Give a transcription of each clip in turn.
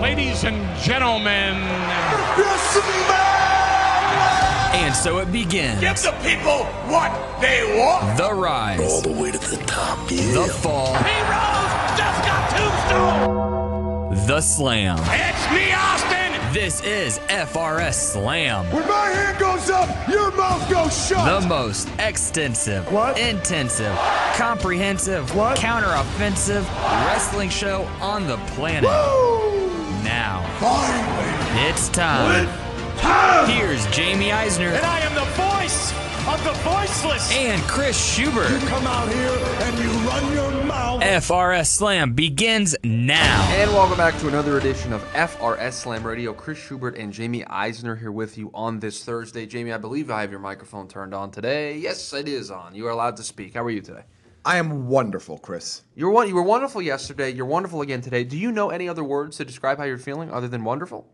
Ladies and gentlemen, And so it begins. Give the people what they want. The rise. All the way to the top, yeah. The fall. Heroes just got tombstone. The slam. It's me, Austin. This is FRS Slam. When my hand goes up, your mouth goes shut. The most extensive, What? intensive, comprehensive, What? counter-offensive wrestling show on the planet. Now, Finally. it's time. Here's Jamie Eisner And I am the voice of the voiceless. and Chris Schubert. You Come out here and you run your mouth. FRS Slam begins now. And welcome back to another edition of FRS Slam Radio. Chris Schubert and Jamie Eisner here with you on this Thursday. Jamie, I believe I have your microphone turned on today. Yes, it is on. You are allowed to speak. How are you today? I am wonderful, Chris. You were one, you were wonderful yesterday. You're wonderful again today. Do you know any other words to describe how you're feeling other than wonderful?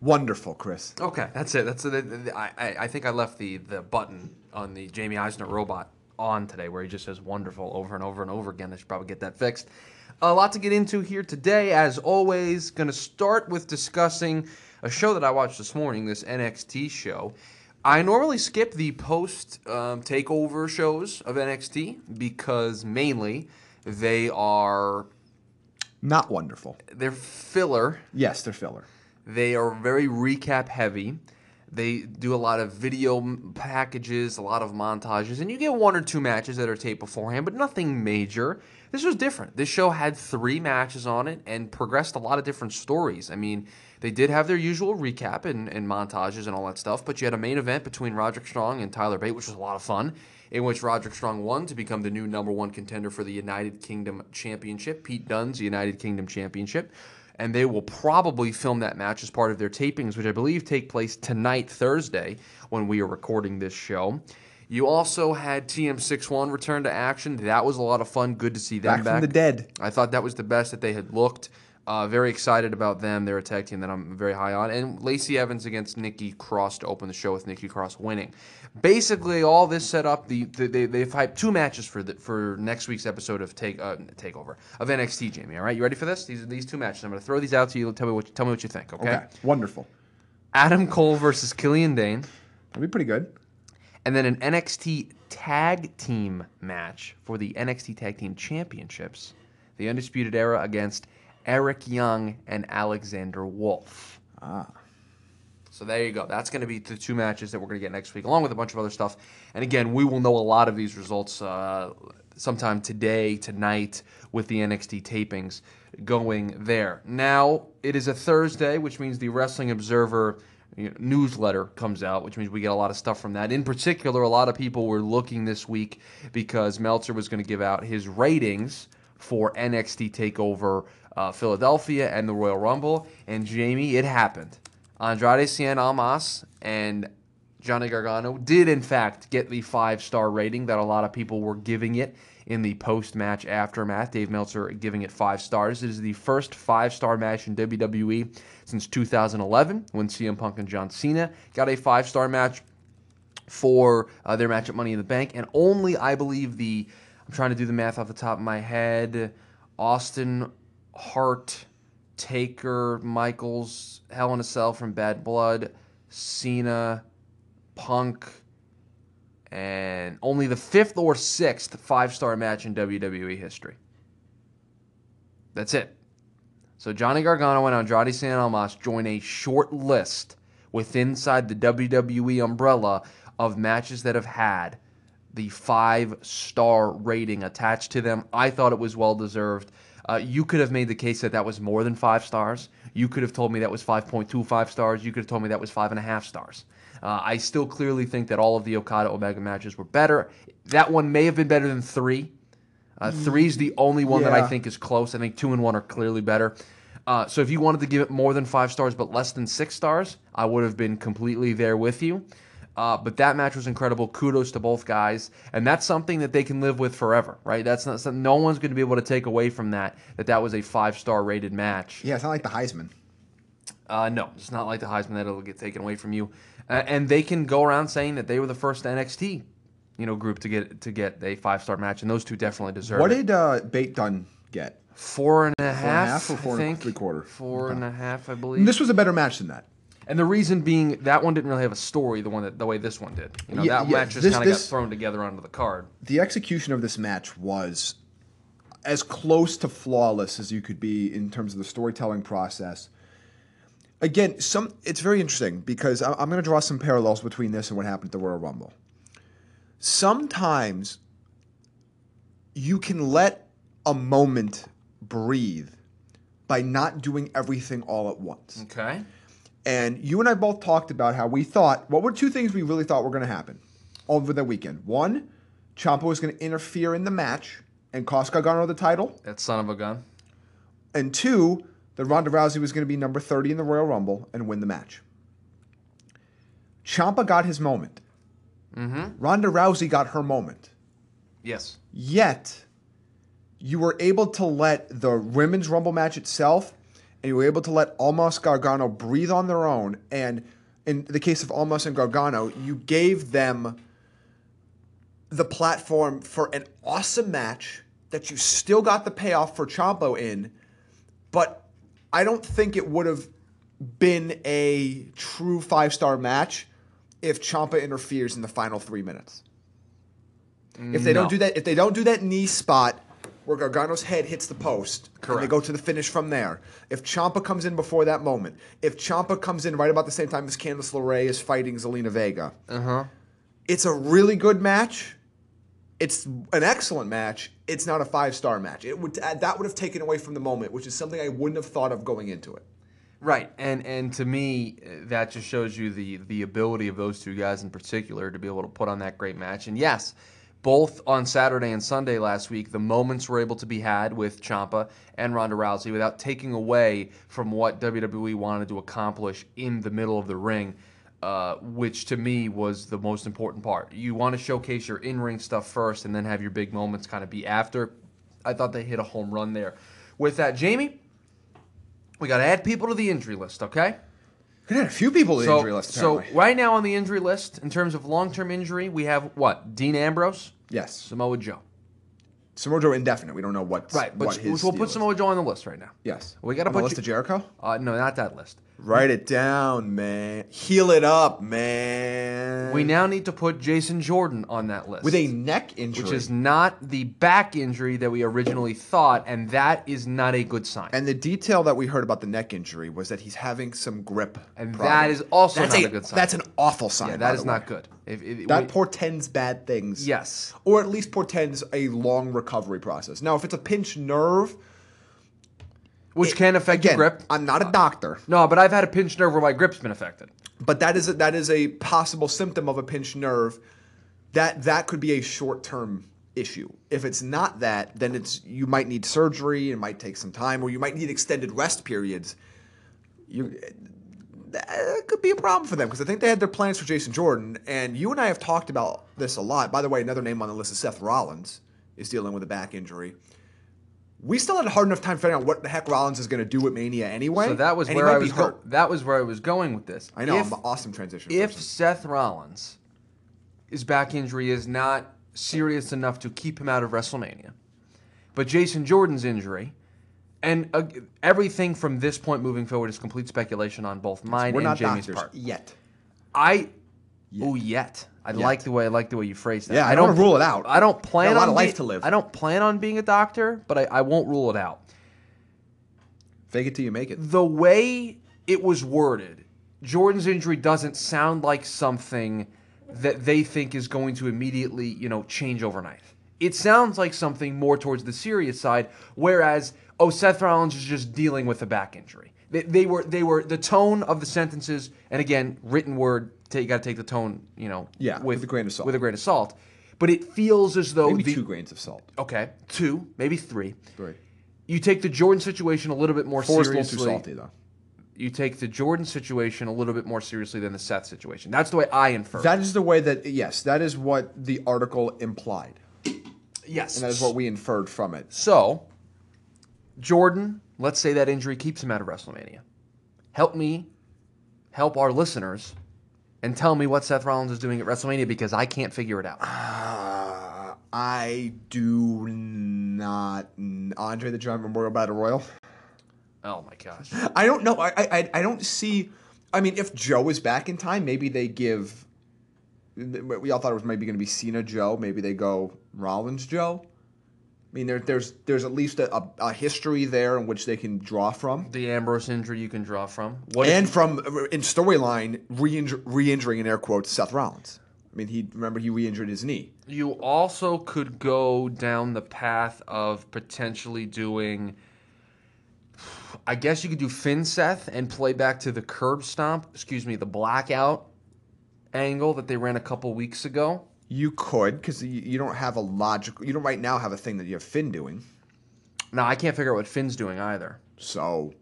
Wonderful, Chris. Okay, that's it. That's it. I, I, I think I left the, the button on the Jamie Eisner robot on today where he just says wonderful over and over and over again. I should probably get that fixed. A lot to get into here today. As always, going to start with discussing a show that I watched this morning, this NXT show. I normally skip the post um, takeover shows of NXT because mainly they are Not wonderful. they're filler Yes, they're filler. they are very recap heavy. They do a lot of video packages, a lot of montages, and you get one or two matches that are taped beforehand, but nothing major. This was different. This show had three matches on it and progressed a lot of different stories. I mean, they did have their usual recap and, and montages and all that stuff, but you had a main event between Roderick Strong and Tyler Bate, which was a lot of fun, in which Roderick Strong won to become the new number one contender for the United Kingdom Championship. Pete Dunne's United Kingdom Championship and they will probably film that match as part of their tapings, which I believe take place tonight, Thursday, when we are recording this show. You also had TM61 return to action. That was a lot of fun. Good to see them Back back. from the dead. I thought that was the best that they had looked. Uh, very excited about them. They're a tag team that I'm very high on. And Lacey Evans against Nikki Cross to open the show with Nikki Cross winning. Basically, all this set up. The, the they, they've hyped two matches for the, for next week's episode of Take uh, Takeover of NXT. Jamie, all right, you ready for this? These are these two matches. I'm going to throw these out to you. Tell me what tell me what you think. Okay. Okay. Wonderful. Adam Cole versus Killian Dain, That'd be pretty good. and then an NXT Tag Team match for the NXT Tag Team Championships. The Undisputed Era against Eric Young and Alexander Wolfe. Ah. So there you go. That's going to be the two matches that we're going to get next week, along with a bunch of other stuff. And again, we will know a lot of these results uh, sometime today, tonight, with the NXT tapings going there. Now, it is a Thursday, which means the Wrestling Observer you know, newsletter comes out, which means we get a lot of stuff from that. In particular, a lot of people were looking this week because Meltzer was going to give out his ratings for NXT Takeover uh, Philadelphia and the Royal Rumble. And Jamie, it happened. Andrade Cien Almas and Johnny Gargano did, in fact, get the five star rating that a lot of people were giving it in the post match aftermath. Dave Meltzer giving it five stars. It is the first five star match in WWE since 2011 when CM Punk and John Cena got a five star match for uh, their match at Money in the Bank, and only I believe the I'm trying to do the math off the top of my head. Austin Hart, Taker, Michaels, Hell in a Cell from Bad Blood, Cena, Punk, and only the fifth or sixth five star match in WWE history. That's it. So Johnny Gargano and Andrade Cien Almas join a short list within inside the WWE umbrella of matches that have had the five star rating attached to them. I thought it was well deserved. Uh, you could have made the case that that was more than five stars. You could have told me that was 5.25 stars. You could have told me that was five and a half stars. Uh, I still clearly think that all of the Okada Omega matches were better. That one may have been better than three. Uh, three is the only one that I think is close. I think two and one are clearly better. Uh, so if you wanted to give it more than five stars but less than six stars, I would have been completely there with you. Uh, but that match was incredible. Kudos to both guys, and that's something that they can live with forever, right? That's not something no one's going to be able to take away from that. That that was a five star rated match. Yeah, it's not like the Heisman. Uh, no, it's not like the Heisman that it'll get taken away from you, uh, and they can go around saying that they were the first NXT, you know, group to get to get a five star match, and those two definitely deserve it. What it. did uh, Bate Dunne get? four and a half, half or four and a three quarter? Four and a half, I believe. And this was a better match than that. And the reason being that one didn't really have a story, the one that the way this one did. You know, Yeah, that yeah, match just kind of got thrown together onto the card. The execution of this match was as close to flawless as you could be in terms of the storytelling process. Again, some it's very interesting because I- I'm going to draw some parallels between this and what happened at the Royal Rumble. Sometimes you can let a moment breathe by not doing everything all at once. Okay. And you and I both talked about how we thought what were two things we really thought were going to happen over the weekend. One, Ciampa was going to interfere in the match and cost Gargano the title, That son of a gun. and two, that Ronda Rousey was going to be number 30 in the Royal Rumble and win the match. Ciampa got his moment. Mm-hmm. Ronda Rousey got her moment. Yes. Yet, you were able to let the women's Rumble match itself, and you were able to let Almas Gargano breathe on their own. And in the case of Almas and Gargano, you gave them the platform for an awesome match that you still got the payoff for Ciampa in, but I don't think it would have been a true five star match if Ciampa interferes in the final three minutes. If they mm, No. don't do that, if they don't do that knee spot where Gargano's head hits the post, and they go to the finish from there. If Ciampa comes in before that moment, if Ciampa comes in right about the same time as Candice LeRae is fighting Zelina Vega, Uh huh. it's a really good match. It's an excellent match. It's not a five star match. It would that would have taken away from the moment, which is something I wouldn't have thought of going into it. Right, and and to me, uh, that just shows you the the ability of those two guys in particular to be able to put on that great match. And yes, both on Saturday and Sunday last week, the moments were able to be had with Ciampa and Ronda Rousey without taking away from what WWE wanted to accomplish in the middle of the ring. Uh, which to me was the most important part. You want to showcase your in-ring stuff first, and then have your big moments kind of be after. I thought they hit a home run there. With that, Jamie, we got to add people to the injury list, okay? We had a few people in the So, injury list. so Apparently. right now on the injury list, in terms of long-term injury, we have what? Dean Ambrose, yes, Samoa Joe. Samoa Joe indefinite. We don't know what. Right, but what we'll put. Samoa Joe on the list right now. Yes, We got to On the list you- of Jericho. Uh, no, not that list. Write it down, man. Heal it up, man. We now need to put Jason Jordan on that list. with a neck injury, which is not the back injury that we originally thought, and that is not a good sign. And the detail that we heard about the neck injury was that he's having some grip. And problems. that is also that's not a good sign. That's an awful sign. yeah, that is not good. If, if, That we- portends bad things. Yes. Or at least portends a long recovery process. Now, if it's a pinched nerve, which can affect again, your grip. I'm not a doctor, No, but I've had a pinched nerve where my grip's been affected. but that is a, that is a possible symptom of a pinched nerve. That that could be a short term issue. If it's not that, then it's you might need surgery. It might take some time, or you might need extended rest periods. You that could be a problem for them because I think they had their plans for Jason Jordan, and you and I have talked about this a lot. By the way, another name on the list is Seth Rollins is dealing with a back injury. We still had a hard enough time figuring out what the heck Rollins is going to do at Mania anyway. So that was where I was. Go- that was where I was going with this. I know If- I'm an awesome transition. if person. Seth Rollins, his back injury is not serious enough to keep him out of WrestleMania, but Jason Jordan's injury, and uh, everything from this point moving forward is complete speculation on both mine we're and Jamie's doctors part. yet. I, oh yet. I Yet. like the way I like the way you phrase that. Yeah, I don't rule it out. I don't plan a lot on of life being- to live. I don't plan on being a doctor, but I, I won't rule it out. Fake it till you make it. the way it was worded, Jordan's injury doesn't sound like something that they think is going to immediately, you know, change overnight. It sounds like something more towards the serious side, whereas oh, Seth Rollins is just dealing with a back injury. They, they were they were the tone of the sentences, and again, written word. You got to take the tone, you know, Yeah, with a grain of salt. With a grain of salt, but it feels as though Maybe the, two grains of salt. Okay, two, maybe three. Three. You take the Jordan situation a little bit more Four's a little seriously too salty though. you take the Jordan situation a little bit more seriously than the Seth situation. That's the way I infer. That is the way that yes, that is what the article implied, yes, and that is what we inferred from it. So, Jordan, let's say that injury keeps him out of WrestleMania. Help me, help our listeners, and tell me what Seth Rollins is doing at WrestleMania because I can't figure it out. Uh, I do not. Andre the Giant Memorial Battle Royal. Oh my gosh. I don't know. I, I I don't see. I mean, if Joe is back in time, maybe they give. We all thought it was maybe going to be Cena Joe. Maybe they go Rollins Joe. I mean, there, there's there's at least a, a, a history there in which they can draw from, The Ambrose injury you can draw from. What and you- from in storyline re-injur- re-injuring in air quotes Seth Rollins. I mean, he remember he re-injured his knee. you also could go down the path of potentially doing. I guess you could do Finn Seth and play back to the curb stomp. Excuse me, the blackout angle that they ran a couple weeks ago. You could because you, you don't have a logical. You don't right now have a thing that you have Finn doing. No, I can't figure out what Finn's doing either. So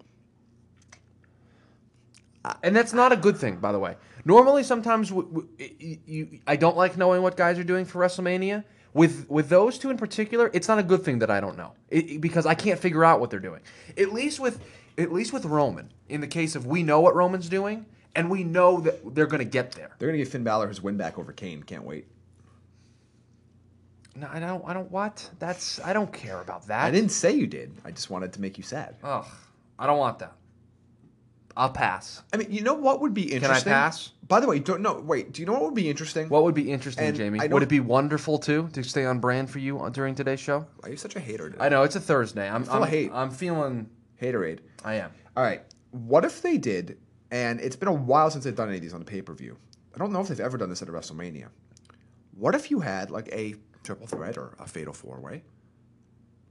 and that's not a good thing, by the way. Normally, sometimes w- w- y- you, I don't like knowing what guys are doing for WrestleMania. With with those two in particular, it's not a good thing that I don't know it, it- because I can't figure out what they're doing. At least with at least with Roman, in the case of we know what Roman's doing and we know that they're going to get there. they're gonna give Finn Balor his win back over Kane. Can't wait. No, I don't. I don't. What? That's. I don't care about that. I didn't say you did. I just wanted to make you sad. Ugh. I don't want that. I'll pass. I mean, you know what would be interesting? Can I pass? By the way, don't no wait. Do you know what would be interesting? What would be interesting, And Jamie? I Would it be wonderful too to stay on brand for you on- during today's show? Why are you such a hater? Today? I know it's a Thursday. I'm full I'm, of hate. I'm feeling. Haterade. I am. All right. What if they did? And it's been a while since they've done any of these on the pay per view. I don't know if they've ever done this at a WrestleMania. What if you had like a triple threat or a fatal four way?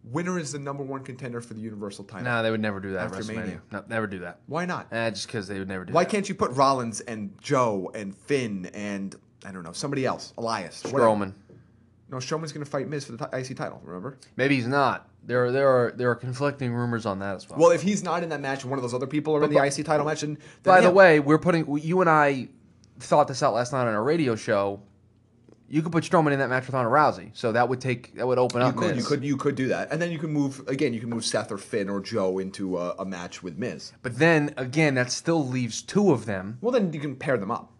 Winner is the number one contender for the Universal title. No, they would never do that After WrestleMania. Mania. No, never do that. Why not? Eh, just because they would never do Why that. can't you put Rollins and Joe and Finn and I don't know somebody else, Elias, whatever. Strowman? No, Strowman's going to fight Miz for the t- IC title. Remember? Maybe he's not. There are there are there are conflicting rumors on that as well. Well, if he's not in that match, and one of those other people are in the IC title match, and By the way, we're putting you and I thought this out last night on our radio show. You could put Strowman in that match with Ronda Rousey, so that would take that would open you up. could, you could, you could do that, and then you can move again. You can move Seth or Finn or Joe into a, a match with Miz. But then again, that still leaves two of them. Well, then you can pair them up.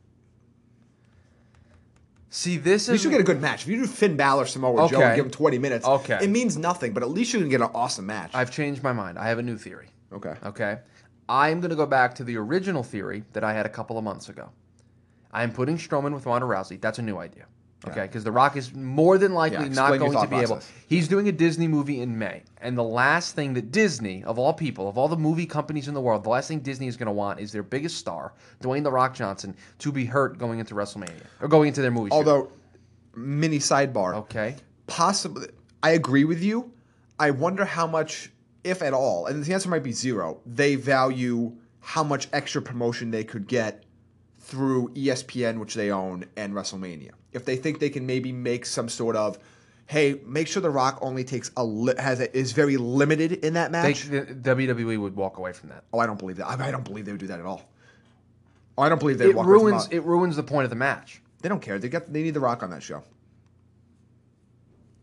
See, this At is you get a good match. If you do Finn Balor, Samoa Joe, and give him twenty minutes, Okay. it means nothing. But at least you can get an awesome match. I've changed my mind. I have a new theory. okay. Okay. I'm going to go back to the original theory that I had a couple of months ago. I'm putting Strowman with Ronda Rousey. That's a new idea. Okay, because The Rock is more than likely Yeah, not going to be able. process. He's doing a Disney movie in May, and the last thing that Disney, of all people, of all the movie companies in the world, the last thing Disney is going to want is their biggest star, Dwayne The Rock Johnson, to be hurt going into WrestleMania or going into their movie. Although, mini sidebar. okay, possibly I agree with you. I wonder how much, if at all, and the answer might be zero, they value how much extra promotion they could get through ESPN, which they own, and WrestleMania. If they think they can maybe make some sort of, hey, make sure The Rock only takes a li- has a, is very limited in that they, match. the WWE would walk away from that. oh, I don't believe that. I, I don't believe they would do that at all. Oh, I don't believe they would It walk away from ruins it ruins the point of the match. They don't care. They got they need The Rock on that show.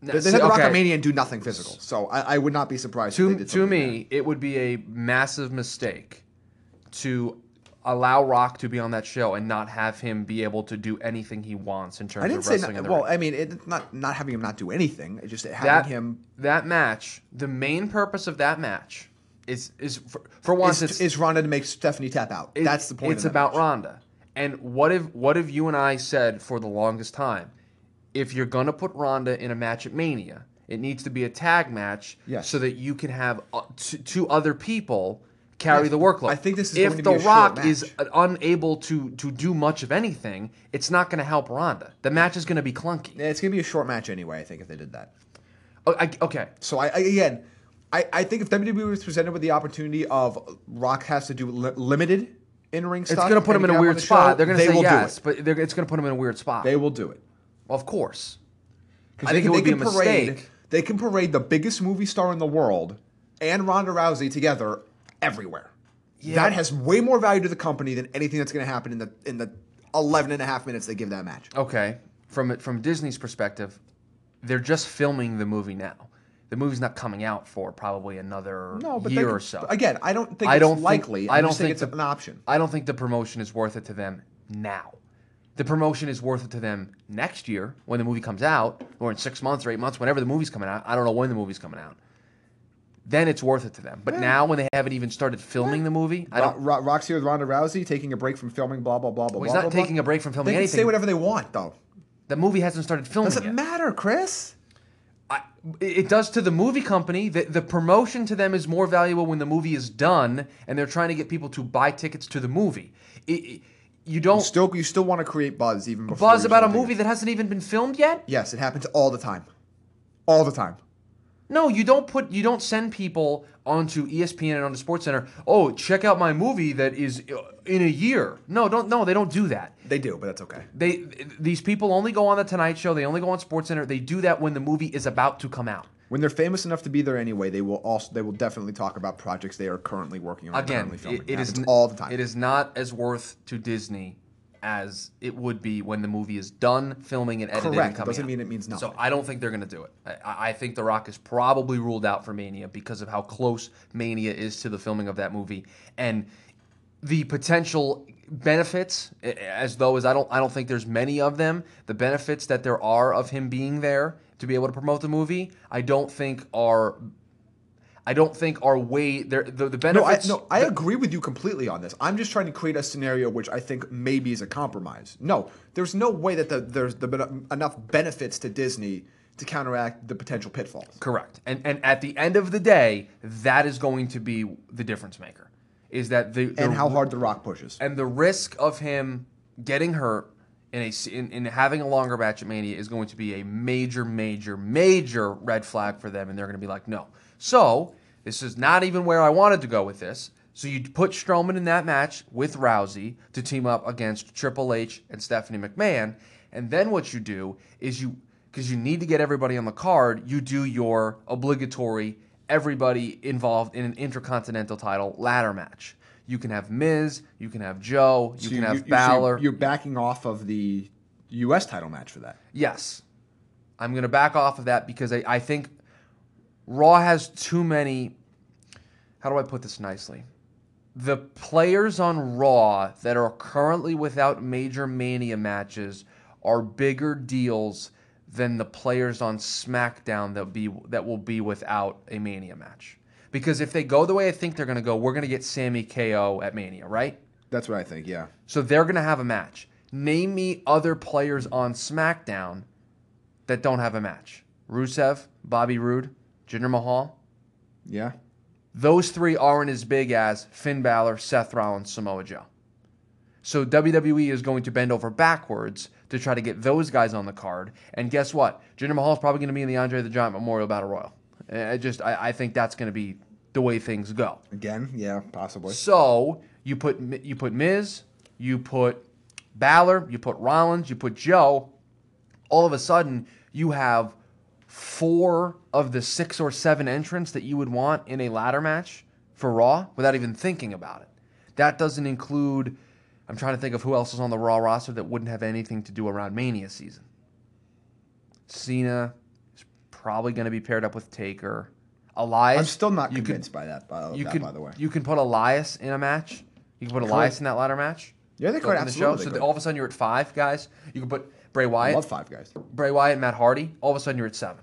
They, they had The okay. on Mania and do nothing physical. So I, I would not be surprised. if they to, to like me, it would be a massive mistake to allow Rock to be on that show and not have him be able to do anything he wants in terms I didn't of say wrestling. not, well. ring. I mean, it, not not having him not do anything. It just having that him that match, the main purpose of that match is is for, for once is, it's is Ronda to make Stephanie tap out. it- That's the point. It's about match. Ronda. And what if what if you and I said for the longest time, if you're gonna put Ronda in a match at Mania, it needs to be a tag match, Yes. so that you can have uh, t- two other people carry the workload. I think this is if going to The be a short Rock is uh, unable to to do much of anything, it's not going to help Ronda. The match is going to be clunky. Yeah, it's gonna be a short match anyway. I think if they did that. Oh, I, okay, So I, I again, I, I think if WWE was presented with the opportunity of Rock has to do li- limited in ring stuff, it's going to put him in a weird the spot. show, they're going to they say will yes, do it. but it's going to put him in a weird spot. They will do it. of course. I I think it would be a parade. mistake. They can parade the biggest movie star in the world and Ronda Rousey together everywhere. Yeah. That has way more value to the company than anything that's going to happen in the in the 11 and a half minutes they give that match. Okay, from from Disney's perspective, they're just filming the movie now. The movie's not coming out for probably another No, but they year could- or so. Again, I don't think I it's don't think- likely. I don't think it's the- an option. I don't think the promotion is worth it to them now. the promotion is worth it to them next year when the movie comes out, or in six months or eight months, whenever the movie's coming out. I don't know when the movie's coming out. Then it's worth it to them. But now, when they haven't even started filming the movie, I don't. Ro- Roxy with Ronda Rousey taking a break from filming, blah blah blah blah. Well, he's blah, not blah, taking blah. a break from filming They can anything. say whatever they want, though. The movie hasn't started filming Doesn't yet. matter, Chris. I, it does to the movie company. The, the promotion to them is more valuable when the movie is done and they're trying to get people to buy tickets to the movie. It, it- you don't Still, you still want to create buzz even before buzz about a movie thinking- that hasn't even been filmed yet. Yes, it happens all the time, all the time. No, you don't put you don't send people onto ESPN and onto SportsCenter. Oh, check out my movie that is uh, in a year. No, don't no, they don't do that. They do, but that's okay. They these people only go on the Tonight Show. They only go on SportsCenter. They do that when the movie is about to come out. When they're famous enough to be there anyway, they will also they will definitely talk about projects they are currently working on. Again, currently filming. it, it is all the time. It is not as worth to Disney as it would be when the movie is done filming and edited Correct. and Doesn't out. mean it means nothing. So. I don't think they're going to do it. I, I think The Rock is probably ruled out for Mania because of how close Mania is to the filming of that movie and the potential benefits as though as I don't I don't think there's many of them the benefits that there are of him being there to be able to promote the movie I don't think are I don't think are way there the, the No, I, benefits no, I the- agree with you completely on this. I'm just trying to create a scenario which I think maybe is a compromise. No, there's no way that the, there's the, enough benefits to Disney to counteract the potential pitfalls. Correct. And and at the end of the day, that is going to be the difference maker. Is that the, the And how hard The Rock pushes. and the risk of him getting hurt in a in, in having a longer match at Mania is going to be a major, major, major red flag for them, and they're going to be like, no. So this is not even where I wanted to go with this. So you put Strowman in that match with Rousey to team up against Triple H and Stephanie McMahon, and then what you do is you because you need to get everybody on the card, you do your obligatory everybody involved in an intercontinental title ladder match. You can have Miz, you can have Joe, you So can have so Balor. you're backing off of the U.S. title match for that. yes. I'm going to back off of that because I, I think Raw has too many. How do I put this nicely? The players on Raw that are currently without major Mania matches are bigger deals than the players on SmackDown that be that will be without a Mania match. Because if they go the way I think they're going to go, we're going to get Sami KO at Mania, right? That's what I think. Yeah. So they're going to have a match. Name me other players on SmackDown that don't have a match. Rusev, Bobby Roode, Jinder Mahal. Yeah. Those three aren't as big as Finn Balor, Seth Rollins, Samoa Joe. So WWE is going to bend over backwards to try to get those guys on the card. And guess what? Jinder Mahal is probably going to be in the Andre the Giant Memorial Battle Royal. I just I, I think that's going to be the way things go. Again. Yeah. Possibly. So you put you put Miz, you put Balor, you put Rollins, you put Joe. All of a sudden, you have four of the six or seven entrants that you would want in a ladder match for Raw without even thinking about it. That doesn't include. I'm trying to think of who else is on the Raw roster that wouldn't have anything to do around Mania season. Cena is probably going to be paired up with Taker. Elias. I'm still not could- convinced by that. By, you that, can by the way. you can put Elias in a match. You can put Elias in that ladder match. Yeah, they could, open the absolutely show. So could. all of a sudden you're at five guys. You can put Bray Wyatt. I love five guys. Bray Wyatt, Matt Hardy. All of a sudden you're at seven.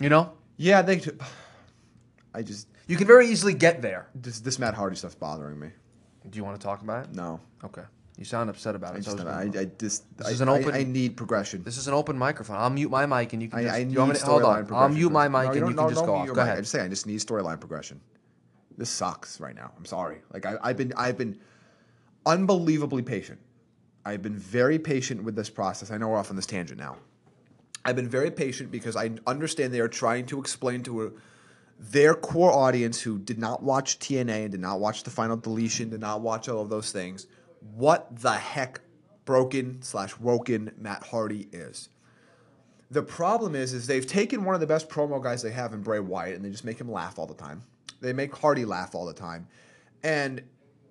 You know, Yeah, they. I just you can very easily get there. this this Matt Hardy stuff's bothering me. Do you want to talk about it? No, Okay. You sound upset about I it. so just I I, I just This I, is an open- I, need progression. this is an open microphone. I'll mute my mic and you can I, just. I you need want me to, hold on. I'll mute my mic No, and you no, can just go off. Go mic. I ahead. just say I just need storyline progression. This sucks right now. I'm sorry. Like I, I've been I've been unbelievably patient. I've been very patient with this process. I know we're off on this tangent now. I've been very patient because I understand they are trying to explain to a, their core audience who did not watch TNA and did not watch the final deletion, did not watch all of those things, what the heck broken slash woken Matt Hardy is. The problem is, is they've taken one of the best promo guys they have in Bray Wyatt, and they just make him laugh all the time. They make Hardy laugh all the time. And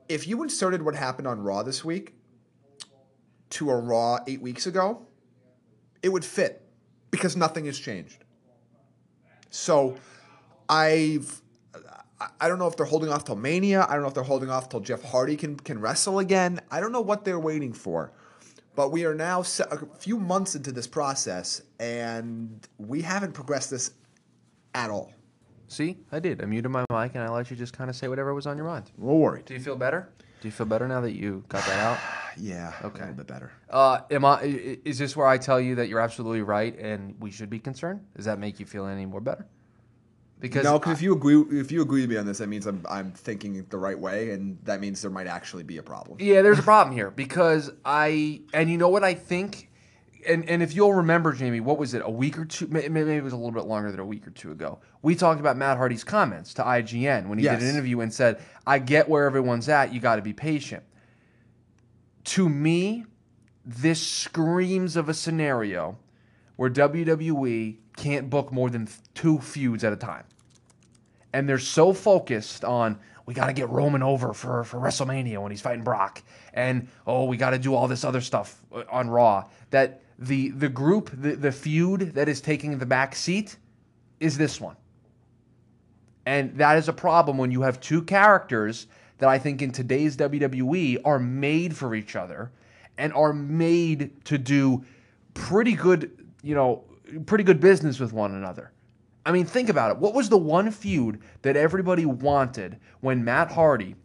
if you inserted what happened on Raw this week to a Raw eight weeks ago, it would fit because nothing has changed. So I've I don't know if they're holding off till Mania. I don't know if they're holding off till Jeff Hardy can can wrestle again. I don't know what they're waiting for. But we are now a few months into this process, and we haven't progressed this at all. See, I did. I muted my mic and I let you just kind of say whatever was on your mind. We're worried. Do you feel better? Do you feel better now that you got that out? Yeah. Okay. A little bit better. Uh, am I? Is this where I tell you that you're absolutely right and we should be concerned? Does that make you feel any more better? Because no, because if you agree, if you agree with me on this, that means I'm I'm thinking the right way, and that means there might actually be a problem. Yeah, there's a problem here because I and you know what I think, and and if you'll remember, Jamie, what was it? A week or two? Maybe it was a little bit longer than a week or two ago. We talked about Matt Hardy's comments to IGN when he did an interview and said, "I get where everyone's at. You got to be patient." To me, this screams of a scenario where WWE can't book more than two feuds at a time and they're so focused on we got to get Roman over for for WrestleMania when he's fighting Brock, and oh we got to do all this other stuff uh, on Raw that the the group the, the feud that is taking the back seat is this one, and that is a problem when you have two characters that I think in today's WWE are made for each other and are made to do pretty good you know pretty good business with one another. I mean, think about it. What was the one feud that everybody wanted when Matt Hardy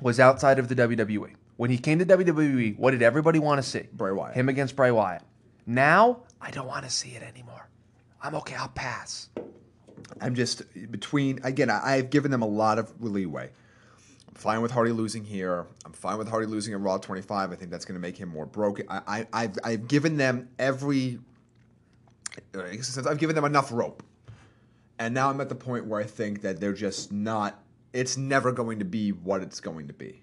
was outside of the WWE? When he came to WWE, what did everybody want to see? Bray Wyatt. Him against Bray Wyatt. Now, I don't want to see it anymore. I'm okay. I'll pass. I'm just between again. I, I've given them a lot of leeway. I'm fine with Hardy losing here. I'm fine with Hardy losing at Raw 25. I think that's going to make him more broken. I, I, I've I've given them every. uh, in a sense, I've given them enough rope, and now I'm at the point where I think that they're just not. It's never going to be what it's going to be.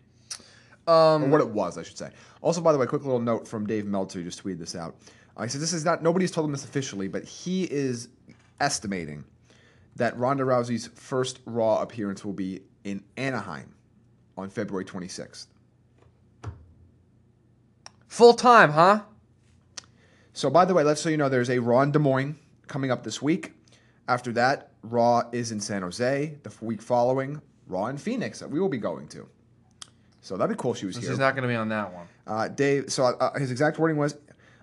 Um, or what it was, I should say. Also, by the way, quick little note from Dave Meltzer. Just tweeted this out. Uh, he said this is not nobody's told him this officially, but he is estimating that Ronda Rousey's first Raw appearance will be in Anaheim on February 26th. Full time, huh? So, by the way, let's so you know, there's a Raw in Des Moines coming up this week. After that, Raw is in San Jose. The week following, Raw in Phoenix that we will be going to. So that'd be cool if she was This here. is not going to be on that one. Uh, Dave, so uh, his exact wording was,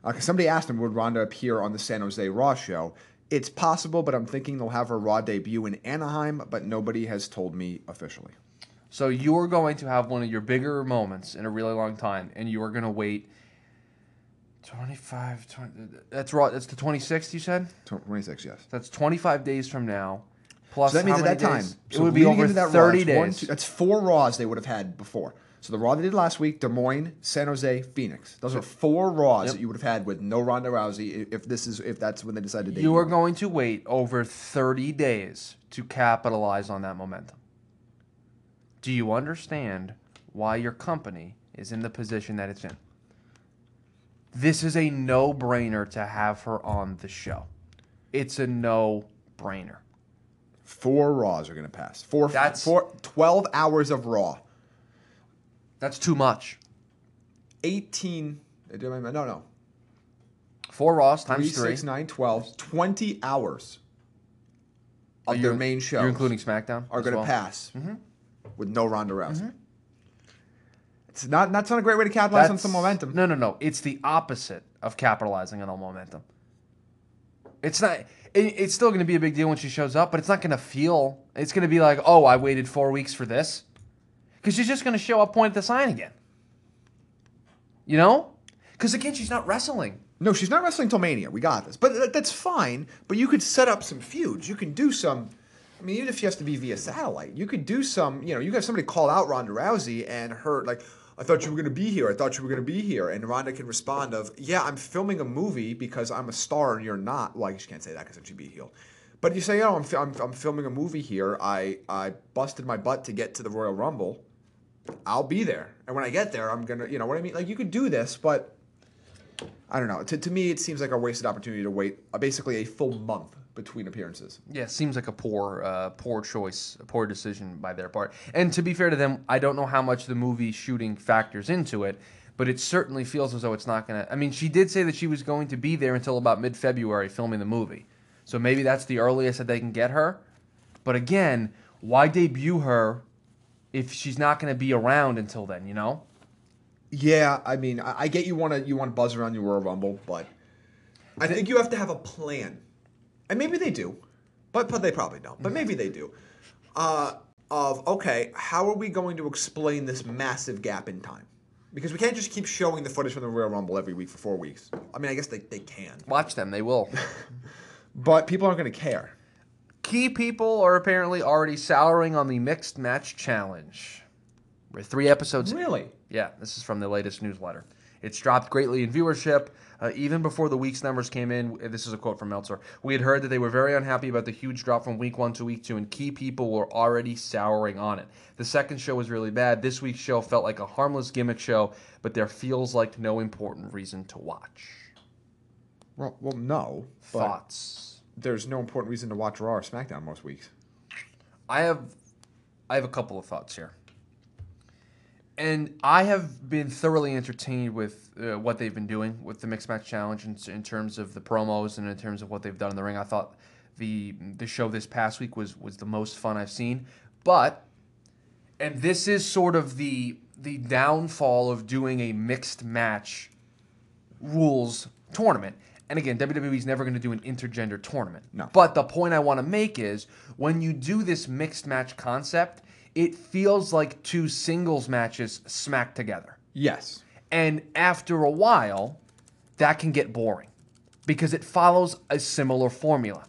uh 'cause somebody asked him, would Ronda appear on the San Jose Raw show? It's possible, but I'm thinking they'll have her Raw debut in Anaheim, but nobody has told me officially. So you're going to have one of your bigger moments in a really long time, and you are going to wait 25, 20, that's raw. That's the 26th, you said? Tw- 26, yes. That's 25 days from now. Plus, So that means at that many time, days? It would be over into that 30 Raw, days. one, two- that's four Raws they would have had before. So the Raw they did last week, Des Moines, San Jose, Phoenix. Those are four Raws Yep. that you would have had with no Ronda Rousey if this is if that's when they decided to you are going to wait over 30 days to capitalize on that momentum. Do you understand why your company is in the position that it's in? This is a no brainer to have her on the show. It's a no brainer. Four Raws are going to pass. Four, That's- four, 12 hours of Raw. That's too much. 18, no, no. Four Raws Three, times three. six, nine, 12, 20 hours of you- their main show. You're including SmackDown? are going to well? pass Mm-hmm. with no Ronda Rousey. It's not, that's not a great way to capitalize on some momentum. No, no, no. It's the opposite of capitalizing on the momentum. It's not. It, it's still going to be a big deal when she shows up, but it's not going to feel. It's going to be like, oh, I waited four weeks for this, because she's just going to show up, point at the sign again. You know, because again, she's not wrestling. No, she's not wrestling till Mania. We got this, but that, that's fine. But you could set up some feuds. You can do some. I mean, even if she has to be via satellite, you could do some. You know, you have somebody call out Ronda Rousey and her like, "I thought you were going to be here. I thought you were going to be here," and Ronda can respond of, "Yeah, I'm filming a movie because I'm a star and you're not." Well, she can't say that because then she'd be heeled. But you say, "Oh, I'm, I'm, I'm filming a movie here. I I busted my butt to get to the Royal Rumble. I'll be there, and when I get there, I'm gonna, you know what I mean? Like you could do this, but." I don't know. To, to me, it seems like a wasted opportunity to wait uh, basically a full month between appearances. Yeah, seems like a poor, uh, poor choice, a poor decision by their part. And to be fair to them, I don't know how much the movie shooting factors into it, but it certainly feels as though it's not to. I mean, she did say that she was going to be there until about mid-February filming the movie, so maybe that's the earliest that they can get her. But again, why debut her if she's not going to be around until then? You know. Yeah, I mean, I, I get you want to you want to buzz around your Royal Rumble, but I think you have to have a plan, and maybe they do, but but they probably don't. But maybe they do. Uh, of okay, how are we going to explain this massive gap in time? Because we can't just keep showing the footage from the Royal Rumble every week for four weeks. I mean, I guess they, they can, Watch them; they will. but people aren't going to care. Key people are apparently already souring on the mixed match challenge. We're three episodes. Really? Yeah, this is from the latest newsletter. It's dropped greatly in viewership. Uh, even before the week's numbers came in, this is a quote from Meltzer. We had heard that they were very unhappy about the huge drop from week one to week two, and key people were already souring on it. The second show was really bad. This week's show felt like a harmless gimmick show, but there feels like no important reason to watch. Well, well, no. Thoughts? There's no important reason to watch Raw or SmackDown most weeks. I have, I have a couple of thoughts here. And I have been thoroughly entertained with uh, what they've been doing with the mixed match challenge in, in terms of the promos and in terms of what they've done in the ring. I thought the the show this past week was was the most fun I've seen. But and this is sort of the the downfall of doing a mixed match rules tournament. And again, WWE's never going to do an intergender tournament. No. But the point I want to make is when you do this mixed match concept, it feels like two singles matches smacked together. Yes. And after a while, that can get boring because it follows a similar formula.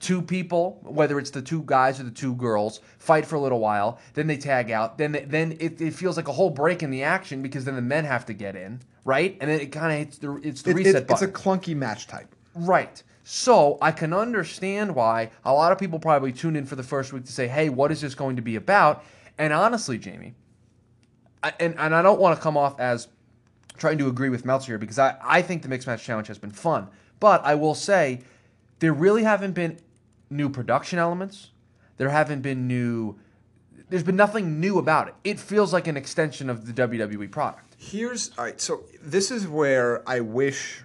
Two people, whether it's the two guys or the two girls, fight for a little while, then they tag out, then they, then it, it feels like a whole break in the action because then the men have to get in, right? And then it kind of hits the it's the It- reset it- it's a clunky match type. Right. So I can understand why a lot of people probably tuned in for the first week to say, hey, what is this going to be about? And honestly, Jamie, I, and, and I don't want to come off as trying to agree with Meltzer here because I, I think the Mixed Match Challenge has been fun. But I will say there really haven't been new production elements. There haven't been new. There's been nothing new about it. It feels like an extension of the WWE product. Here's all right. So this is where I wish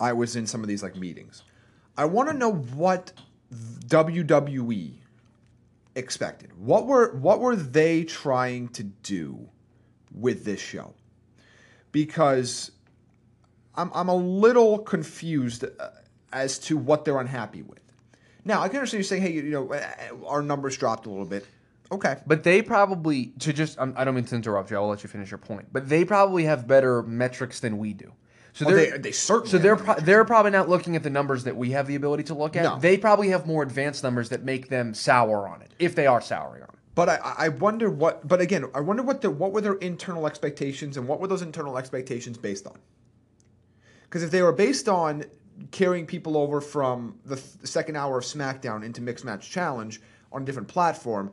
I was in some of these like meetings. I want to know what WWE expected. What were what were they trying to do with this show? Because I'm I'm a little confused uh, as to what they're unhappy with. Now I can understand you saying, hey, you know, uh, our numbers dropped a little bit. Okay, But they probably to just I'm, I don't mean to interrupt you. I'll let you finish your point. But they probably have better metrics than we do. So Well, they're, they, they certainly. So they're pro- they're probably not looking at the numbers that we have the ability to look at. No. They probably have more advanced numbers that make them sour on it if they are souring on it. But I, I wonder what. But again, I wonder what the what were their internal expectations and what were those internal expectations based on? Because if they were based on carrying people over from the th- second hour of SmackDown into Mixed Match Challenge on a different platform,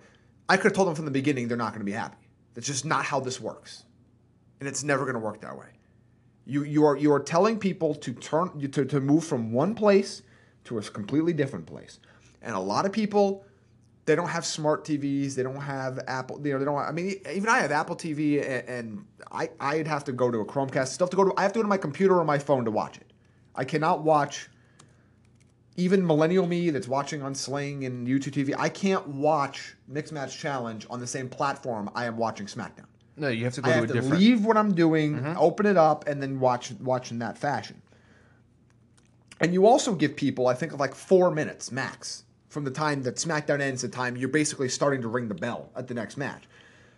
I could have told them from the beginning they're not going to be happy. That's just not how this works, and it's never going to work that way. You you are you are telling people to turn to to move from one place to a completely different place, and a lot of people they don't have smart TVs. They don't have Apple. You know, they don't. I mean, even I have Apple TV, and, and I I'd have to go to a Chromecast. Still have to go to. I have to go to my computer or my phone to watch it. I cannot watch. Even millennial me that's watching on Sling and YouTube TV, I can't watch Mixed Match Challenge on the same platform I am watching SmackDown. No, you have to go I to have a to different. leave what I'm doing, open it up, and then watch watch in that fashion. And you also give people, I think, of like four minutes max from the time that SmackDown ends to the time you're basically starting to ring the bell at the next match.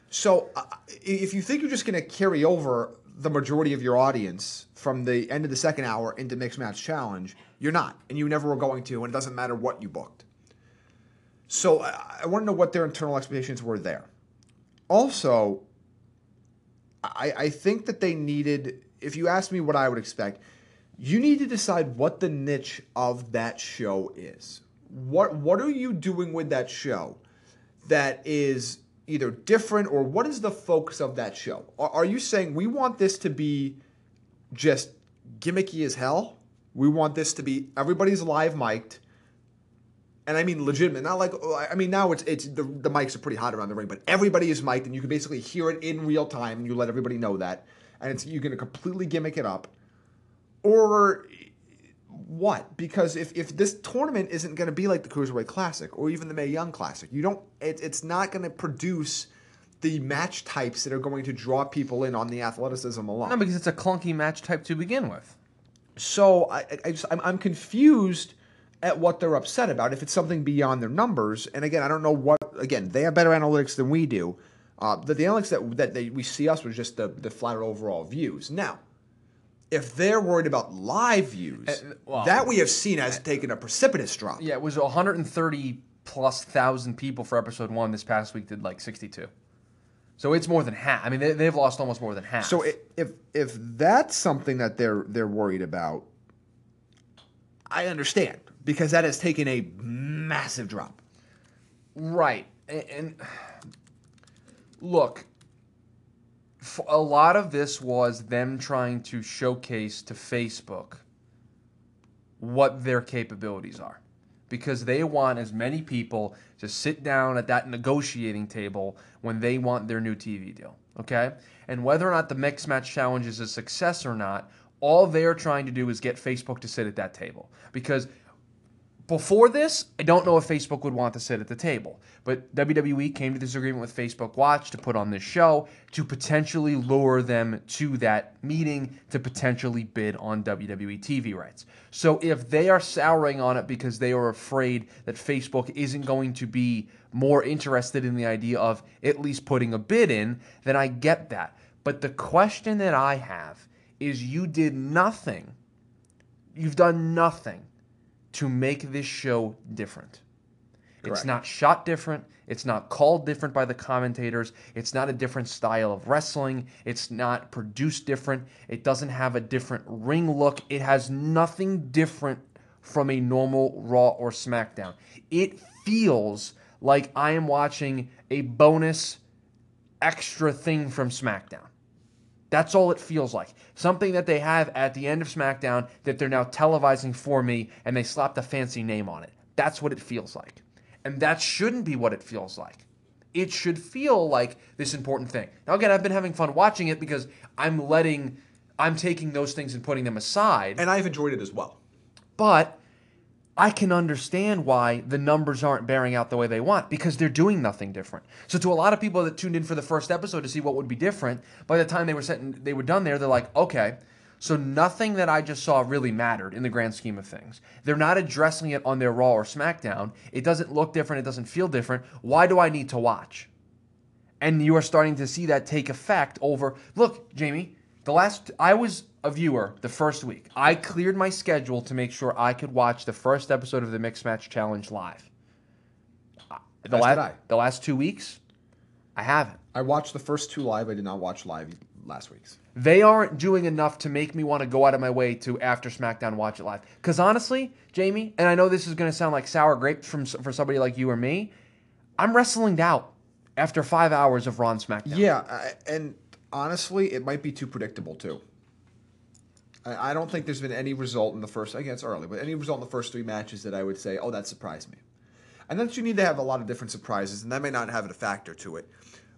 So uh, if you think you're just going to carry over the majority of your audience from the end of the second hour into Mixed Match Challenge, you're not, and you never were going to, and it doesn't matter what you booked. So I, I want to know what their internal expectations were there. Also, I, I think that they needed, if you ask me what I would expect, you need to decide what the niche of that show is. What what are you doing with that show that is either different or what is the focus of that show? Are, are you saying we want this to be just gimmicky as hell? We want this to be everybody's live mic'd and I mean legitimate. Not like oh, I mean now it's it's the, the mics are pretty hot around the ring, but everybody is mic'd and you can basically hear it in real time and you let everybody know that. And it's you're gonna completely gimmick it up. Or what? Because if, if this tournament isn't going to be like the Cruiserweight Classic or even the Mae Young Classic, you don't. It, it's not going to produce the match types that are going to draw people in on the athleticism alone. No, because it's a clunky match type to begin with. So I, I just I'm, I'm confused at what they're upset about. If it's something beyond their numbers, and again, I don't know what. Again, they have better analytics than we do. Uh, the, the analytics that that they, we see us was just the the flatter overall views. Now, if they're worried about live views, Uh, well- that we have seen has taken a precipitous drop. Yeah, it was 130 plus thousand people for episode one. This past week did like 62. So it's more than half. I mean, they, they've lost almost more than half. So if if that's something that they're they're worried about, I understand because that has taken a massive drop. Right. And, and look, a lot of this was them trying to showcase to Facebook what their capabilities are. Because they want as many people to sit down at that negotiating table when they want their new TV deal. Okay? And whether or not the Mix Match Challenge is a success or not, all they're trying to do is get Facebook to sit at that table. Because before this, I don't know if Facebook would want to sit at the table. But WWE came to this agreement with Facebook Watch to put on this show to potentially lure them to that meeting to potentially bid on WWE TV rights. So if they are souring on it because they are afraid that Facebook isn't going to be more interested in the idea of at least putting a bid in, then I get that. But the question that I have is you did nothing. You've done nothing to make this show different. It's not shot different. It's not called different by the commentators. It's not a different style of wrestling. It's not produced different. It doesn't have a different ring look. It has nothing different from a normal Raw or SmackDown. It feels like I am watching a bonus extra thing from SmackDown. That's all it feels like. Something that they have at the end of SmackDown that they're now televising for me and they slapped a fancy name on it. That's what it feels like. And that shouldn't be what it feels like. It should feel like this important thing. Now, again, I've been having fun watching it because I'm letting, I'm taking those things and putting them aside. And I've enjoyed it as well. But I can understand why the numbers aren't bearing out the way they want because they're doing nothing different. So to a lot of people that tuned in for the first episode to see what would be different, by the time they were sitting, they were done there, they're like, okay, so nothing that I just saw really mattered in the grand scheme of things. They're not addressing it on their Raw or SmackDown. It doesn't look different. It doesn't feel different. Why do I need to watch? and you are starting to see that take effect over look jamie the last i was a viewer the first week i cleared my schedule to make sure i could watch the first episode of the mixed match challenge live the, As la- did I. the last two weeks i haven't I watched the first two live. I did not watch live last week's. they aren't doing enough to make me want to go out of my way to after SmackDown watch it live. Because honestly, Jamie, and I know this is going to sound like sour grapes from for somebody like you or me, I'm wrestling out after five hours of Raw and SmackDown. Yeah, I, and honestly, it might be too predictable too. I, I don't think there's been any result in the first. Again, it's early, but any result in the first three matches that I would say, oh, that surprised me. And then you need to have a lot of different surprises, and that may not have a factor to it.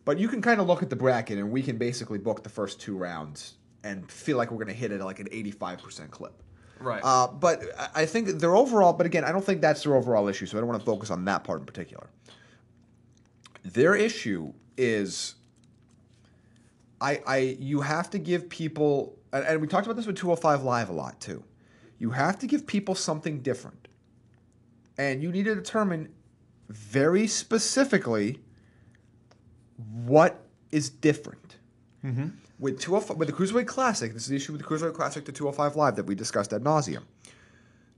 But you can kind of look at the bracket, and we can basically book the first two rounds and feel like we're going to hit it like an 85% clip. Right. Uh, but I think their overall, but again, I don't think that's their overall issue, so I don't want to focus on that part in particular. Their issue is I, I you have to give people and, and we talked about this with 205 live a lot too. You have to give people something different. And you need to determine very specifically what is different. Mm-hmm. With 205 with the cruiserweight classic this is the issue with the cruiserweight classic to 205 live that we discussed ad nauseum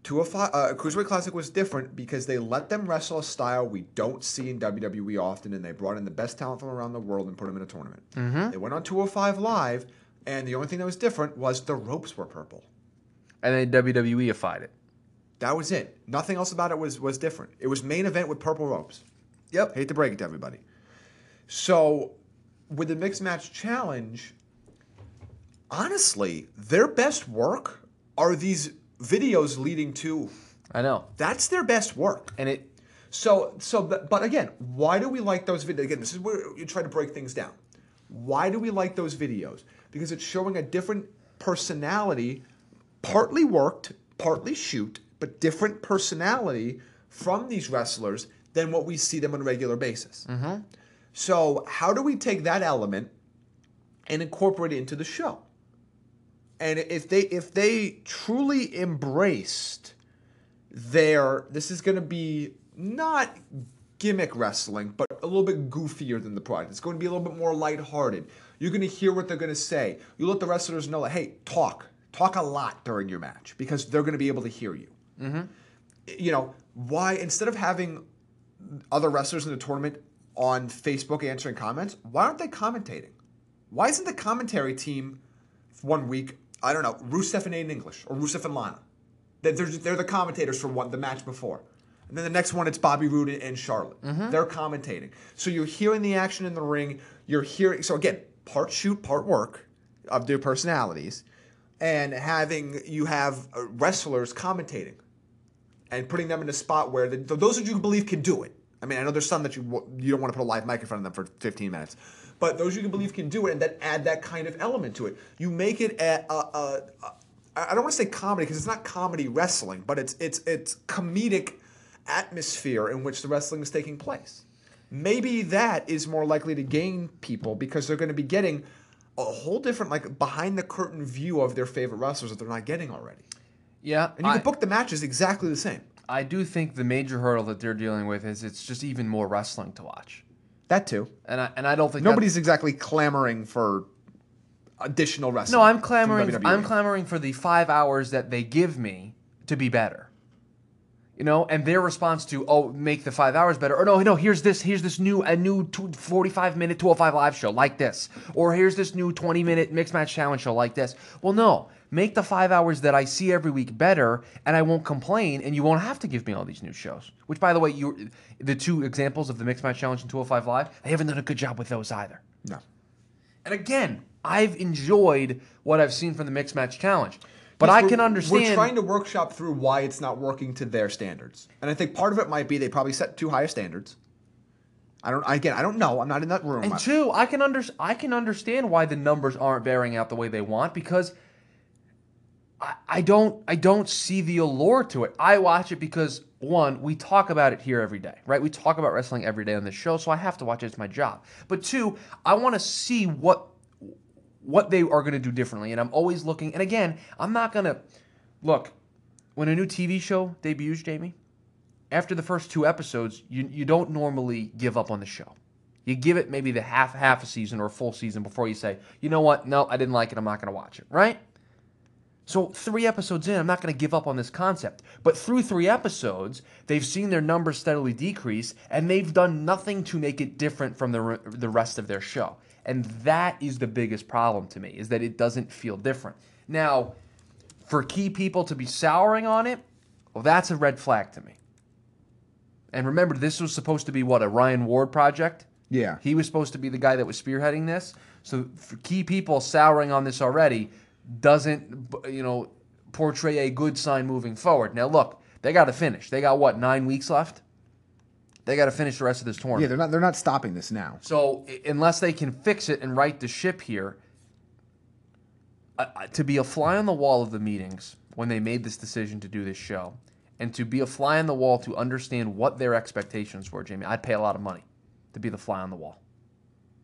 205 uh, Cruiserweight Classic was different because they let them wrestle a style we don't see in WWE often, and they brought in the best talent from around the world and put them in a tournament. They went on 205 Live, and the only thing that was different was the ropes were purple. and then WWEified it. That was it. Nothing else about it was was different. It was main event with purple ropes. Yep. Hate to break it to everybody. So, with the mixed match challenge, honestly, their best work are these videos leading to. I know. That's their best work. And it So, so, but, again, why do we like those videos? Again, this is where you try to break things down. Why do we like those videos? Because it's showing a different personality, partly worked, partly shoot, but different personality from these wrestlers than what we see them on a regular basis. Mm-hmm. So, how do we take that element and incorporate it into the show? And if they if they truly embraced their this is going to be not gimmick wrestling, but a little bit goofier than the product. It's going to be a little bit more lighthearted. You're going to hear what they're going to say. You let the wrestlers know, like, hey, talk, talk a lot during your match because they're going to be able to hear you. Mm-hmm. You know why instead of having other wrestlers in the tournament on Facebook answering comments, why aren't they commentating? Why isn't the commentary team one week, I don't know, Rusev and Aiden English or Rusev and Lana? They're, they're, the commentators for one the match before. And then the next one, it's Bobby Roode and Charlotte. They're commentating. So you're hearing the action in the ring. You're hearing, so again, part shoot, part work of their personalities. And having, you have uh, wrestlers commentating and putting them in a spot where the, those that you believe can do it. I mean, I know there's some that you you don't want to put a live mic in front of them for 15 minutes, but those you can believe can do it, and then add that kind of element to it. You make it a, a, a, I don't want to say comedy because it's not comedy wrestling, but it's it's it's comedic atmosphere in which the wrestling is taking place. Maybe that is more likely to gain people because they're going to be getting a whole different like behind the curtain view of their favorite wrestlers that they're not getting already. Yeah, And you I, can book the matches exactly the same. I do think the major hurdle that they're dealing with is it's just even more wrestling to watch, That too. and I and I don't think Nobody's exactly clamoring for additional wrestling. No, I'm clamoring. I'm clamoring for the five hours that they give me to be better. You know, and their response to oh, make the five hours better, or no, no, here's this, here's this new a new two, 45 minute 205 live show like this, or here's this new 20 minute mixed match challenge show like this. Well, no, make the five hours that I see every week better, and I won't complain, and you won't have to give me all these new shows. Which, by the way, you the two examples of the mixed match challenge and 205 live, they haven't done a good job with those either. No. And again, I've enjoyed what I've seen from the mixed match challenge. But I can understand. We're trying to workshop through why it's not working to their standards, and I think part of it might be they probably set too high of standards. I don't. Again, I don't know. I'm not in that room. and two, I can under, I can understand why the numbers aren't bearing out the way they want because I, don't I don't see the allure to it. I watch it because one, we talk about it here every day, right? We talk about wrestling every day on this show, so I have to watch it. It's my job. But two, I want to see what what they are going to do differently, and I'm always looking. And again, I'm not going to look when a new TV show debuts, Jamie. After the first two episodes, you you don't normally give up on the show. You give it maybe the half half a season or a full season before you say, you know what? No, I didn't like it. I'm not going to watch it. Right? So three episodes in, I'm not going to give up on this concept. But through three episodes, they've seen their numbers steadily decrease, and they've done nothing to make it different from the the rest of their show. And that is the biggest problem to me, is that it doesn't feel different. Now, for key people to be souring on it, well, that's a red flag to me. And remember, this was supposed to be what a Ryan Ward project. Yeah. He was supposed to be the guy that was spearheading this. So for key people souring on this already doesn't, you know, portray a good sign moving forward. Now look, they got to finish. They got what nine weeks left. They got to finish the rest of this tournament. yeah, they're not. They're not stopping this now. So unless they can fix it and right the ship here, uh, to be a fly on the wall of the meetings when they made this decision to do this show, and to be a fly on the wall to understand what their expectations were, Jamie, I'd pay a lot of money to be the fly on the wall,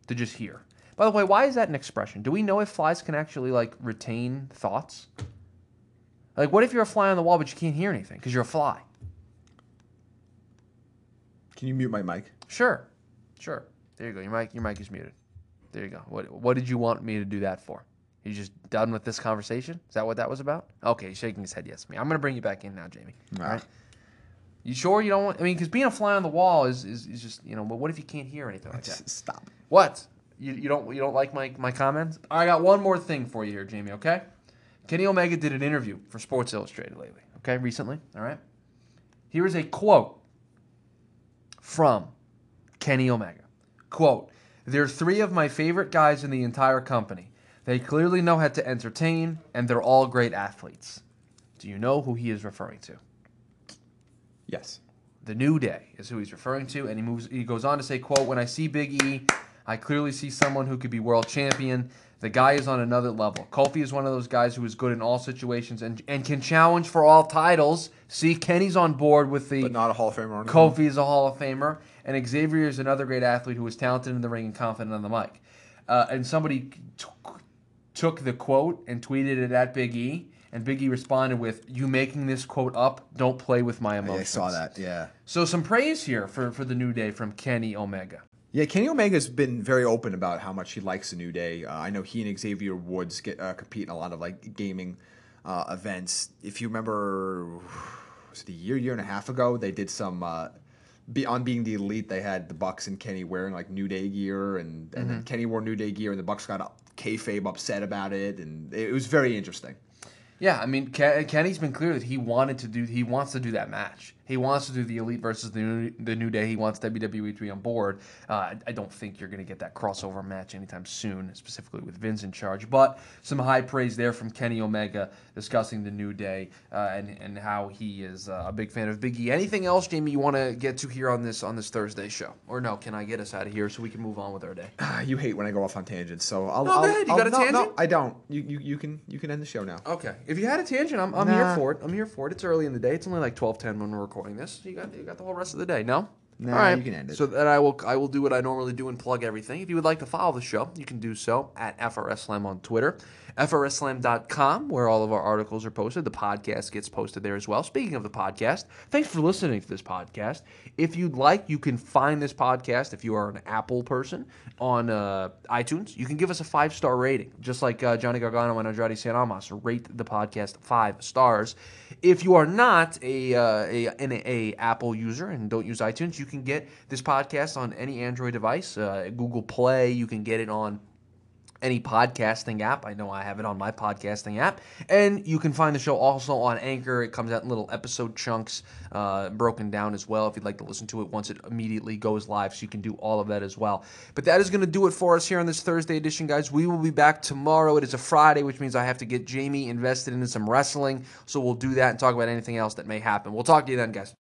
to just hear. By the way, why is that an expression? Do we know if flies can actually like retain thoughts? Like, what if you're a fly on the wall but you can't hear anything because you're a fly? Can you mute my mic? Sure, sure. There you go. Your mic, your mic is muted. There you go. What, what did you want me to do that for? You just done with this conversation? Is that what that was about? Okay, he's shaking his head yes me. I'm gonna bring you back in now, Jamie. All right. You sure you don't want? I mean, because being a fly on the wall is, is, is just you know. But what if you can't hear anything like that? Stop. What? You, you don't you don't like my my comments? I got one more thing for you here, Jamie. Okay. Kenny Omega did an interview for Sports Illustrated lately. Okay, recently. All right. Here is a quote from Kenny Omega. Quote: "They're three of my favorite guys in the entire company. They clearly know how to entertain, and they're all great athletes." Do you know who he is referring to? Yes. The New Day is who he's referring to, and he moves. He goes on to say, "quote When I see Big E, I clearly see someone who could be world champion. The guy is on another level. Kofi is one of those guys who is good in all situations and, and can challenge for all titles. See, Kenny's on board with the But not a Hall of Famer. Kofi is a Hall of Famer, and Xavier is another great athlete who is talented in the ring and confident on the mic. Uh, and somebody took took the quote and tweeted it at Big E, and Big E responded with, "You making this quote up? Don't play with my emotions." I saw that. Yeah. So some praise here for for the New Day from Kenny Omega. Yeah, Kenny Omega's been very open about how much he likes the New Day. Uh, I know he and Xavier Woods get uh, compete in a lot of like gaming uh, events. If you remember, was it a year, year and a half ago? They did some. Uh, be, on being the elite, they had the Bucks and Kenny wearing like New Day gear, and, and then Kenny wore New Day gear, and the Bucks got kayfabe upset about it, and it was very interesting. Yeah, I mean, Ken, Kenny's been clear that he wanted to do, he wants to do that match. He wants to do the Elite versus the New, the New Day. He wants WWE to be on board. Uh, I, don't think you're going to get that crossover match anytime soon, specifically with Vince in charge. But some high praise there from Kenny Omega discussing the New Day uh, and and how he is uh, a big fan of Big E. Anything else, Jamie, you want to get to here on this on this Thursday show? Or no? Can I get us out of here so we can move on with our day? You hate when I go off on tangents, so I'll. No, I'll, go ahead. You I'll- got a no, tangent? No, I don't. You, you you can you can end the show now. Okay. If you had a tangent, I'm, I'm here for it. I'm here for it. It's early in the day. It's only like 12:10 when we're recording this. You got you got the whole rest of the day. No. Nah, All right. you can end it. So then I will I will do what I normally do and plug everything. If you would like to follow the show, you can do so at FRSlam on Twitter, FRSSlam.com, where all of our articles are posted. The podcast gets posted there as well. Speaking of the podcast, thanks for listening to this podcast. If you'd like, you can find this podcast if you are an Apple person on uh, iTunes. You can give us a five star rating, just like uh, Johnny Gargano and Andrade Cien. Rate the podcast five stars. If you are not a, uh, a, an a Apple user and don't use iTunes, you can get this podcast on any Android device, uh, Google Play. You can get it on any podcasting app. I know I have it on my podcasting app. And you can find the show also on Anchor. It comes out in little episode chunks, uh, broken down as well, if you'd like to listen to it once it immediately goes live. So you can do all of that as well. But that is going to do it for us here on this Thursday edition, guys. We will be back tomorrow. It is a Friday, which means I have to get Jamie invested into some wrestling. So we'll do that and talk about anything else that may happen. We'll talk to you then, guys.